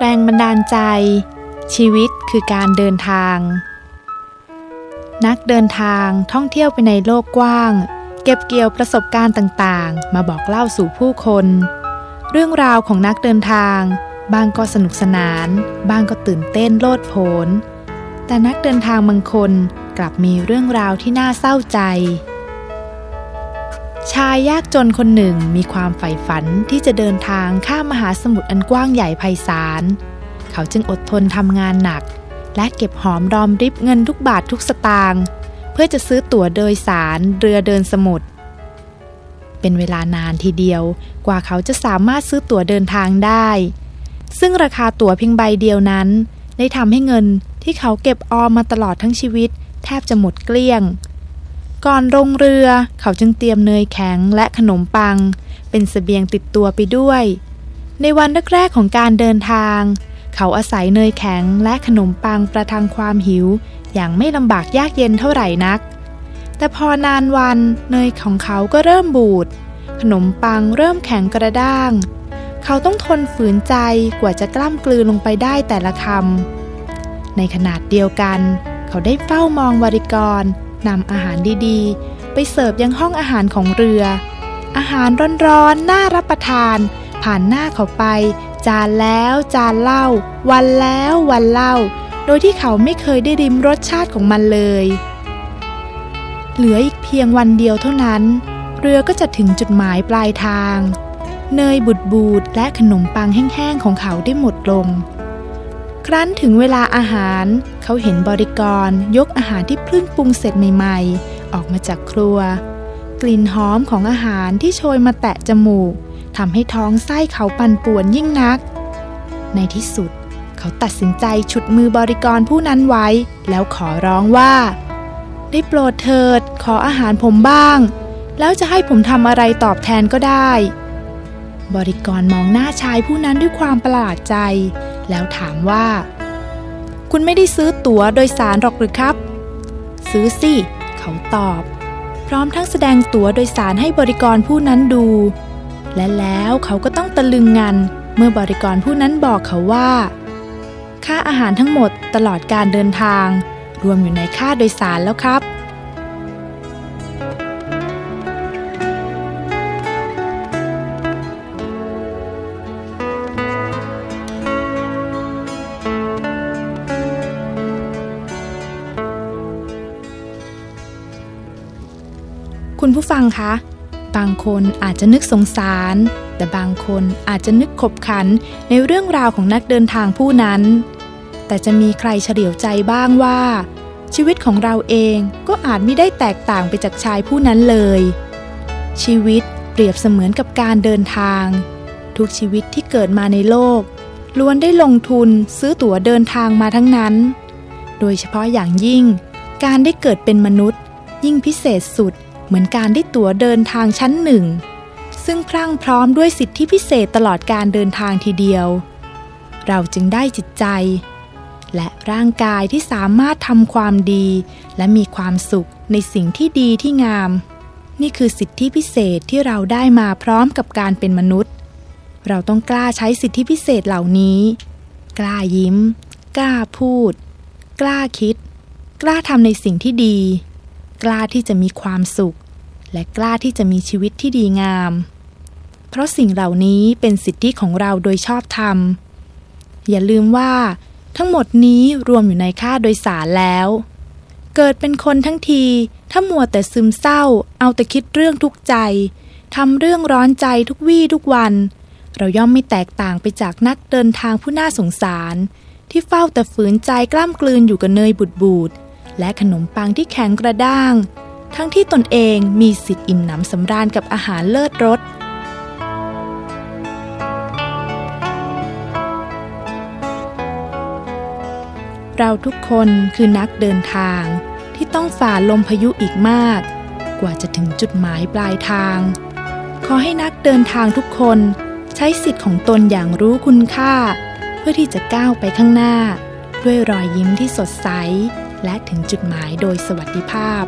แรงบันดาลใจ ชีวิตคือการเดินทาง นักเดินทางท่องเที่ยวไปในโลกกว้าง เก็บเกี่ยวประสบการณ์ต่างๆ มาบอกเล่าสู่ผู้คน เรื่องราวของนักเดินทาง บางก็สนุกสนาน บางก็ตื่นเต้นโลดโผนแต่นักเดินทางบางคนกลับมีเรื่องราวที่น่าเศร้าใจายยากจนคนหนึ่งมีความใฝ่ฝันที่จะเดินทางข้ามมหาสมุทรอันกว้างใหญ่ไพศาล เขาจึงอดทนทำงานหนัก และเก็บหอมรอมริบเงินทุกบาททุกสตางค์เพื่อจะซื้อตั๋วโดยสารเรือเดินสมุทร เป็นเวลานานทีเดียวกว่าเขาจะสามารถซื้อตั๋วเดินทางได้ ซึ่งราคาตั๋วเพียงใบเดียวนั้น ได้ทำให้เงินที่เขาเก็บออมมาตลอดทั้งชีวิต แทบจะหมดเกลี้ยง ก่อนลงเรือเขาจึงเตรียมเนยแข็งและขนมปัง เป็นสเสบียงติดตัวไปด้วย ในวันแรกๆของการเดินทาง เขาอาศัยเนยแข็งและขนมปังประทังความหิว อย่างไม่ลำบากยากเย็นเท่าไหร่นัก แต่พอนานวันเนยของเขาก็เริ่มบูด ขนมปังเริ่มแข็งกระด้าง เขาต้องทนฝืนใจกว่าจะกล้ำกลืนลงไปได้แต่ละคำในขนาดเดียวกัน เขาได้เฝ้ามองบริกร นำอาหารดีๆ ไปเสิร์ฟยังห้องอาหารของเรือ อาหารร้อนๆ น่ารับประทาน ผ่านหน้าเขาไป จานแล้วจานเล่า วันแล้ววันเล่า โดยที่เขาไม่เคยได้ริมรสชาติของมันเลย เหลืออีกเพียงวันเดียวเท่านั้น เรือก็จะถึงจุดหมายปลายทาง เนยบุดบูดและขนมปังแห้งๆของเขาได้หมดลง ครั้นถึงเวลาอาหาร เขาเห็นบริกรยกอาหารที่เพิ่งปรุงเสร็จใหม่ๆ ออกมาจากครัว กลิ่นหอมของอาหารที่โชยมาแตะจมูกทำให้ท้องไส้เขาปั่นป่วนยิ่งนัก ในที่สุด เขาตัดสินใจฉุดมือบริกรผู้นั้นไว้ แล้วขอร้องว่า ได้โปรดเถิดขออาหารผมบ้าง แล้วจะให้ผมทำอะไรตอบแทนก็ได้ บริกรมองหน้าชายผู้นั้นด้วยความประหลาดใจ แล้วถามว่า คุณไม่ได้ซื้อตั๋วโดยสารหรอกหรือครับ ซื้อสิ เขาตอบ พร้อมทั้งแสดงตั๋วโดยสารให้บริกรผู้นั้นดู และแล้วเขาก็ต้องตะลึงงัน เมื่อบริกรผู้นั้นบอกเขาว่า ค่าอาหารทั้งหมดตลอดการเดินทาง รวมอยู่ในค่าโดยสารแล้วครับ ผู้ฟังคะ บางคนอาจจะนึกสงสาร แต่บางคนอาจจะนึกขบขันในเรื่องราวของนักเดินทางผู้นั้น แต่จะมีใครเฉลียวใจบ้างว่า ชีวิตของเราเองก็อาจไม่ได้แตกต่างไปจากชายผู้นั้นเลย ชีวิตเปรียบเสมือนกับการเดินทาง ทุกชีวิตที่เกิดมาในโลกล้วนได้ลงทุนซื้อตั๋วเดินทางมาทั้งนั้น โดยเฉพาะอย่างยิ่ง การได้เกิดเป็นมนุษย์ ยิ่งพิเศษสุดเเหมือนการได้ตั๋วเดินทางชั้นหนึ่ง ซึ่งพรั่งพร้อมด้วยสิทธิพิเศษตลอดการเดินทางทีเดียว เราจึงได้จิตใจ และร่างกายที่สามารถทำความดี และมีความสุขในสิ่งที่ดีที่งาม นี่คือสิทธิพิเศษที่เราได้มาพร้อมกับการเป็นมนุษย์ เราต้องกล้าใช้สิทธิพิเศษเหล่านี้ กล้ายิ้ม กล้าพูด กล้าคิด กล้าทำในสิ่งที่ดี กล้าที่จะมีความสุข และกล้าที่จะมีชีวิตที่ดีงาม เพราะสิ่งเหล่านี้เป็นสิทธิของเราโดยชอบธรรม อย่าลืมว่าทั้งหมดนี้รวมอยู่ในค่าโดยสารแล้ว เกิดเป็นคนทั้งที ถ้ามัวแต่ซึมเศร้า เอาแต่คิดเรื่องทุกใจทำเรื่องร้อนใจทุกวี่ทุกวัน เราย่อมไม่แตกต่างไปจากนักเดินทางผู้น่าสงสาร ที่เฝ้าแต่ฝืนใจกล้ามกลืนอยู่กับเนยบุดบูด และขนมปังที่แข็งกระด้าง ทั้งที่ตนเองมีสิทธิ์อิ่มหนำสำราญกับอาหารเลิศรสเราทุกคนคือนักเดินทางที่ต้องฝ่าลมพายุอีกมาก กว่าจะถึงจุดหมายปลายทาง ขอให้นักเดินทางทุกคนใช้สิทธิ์ของตนอย่างรู้คุณค่า เพื่อที่จะก้าวไปข้างหน้า ด้วยรอยยิ้มที่สดใส และถึงจุดหมายโดยสวัสดิภาพ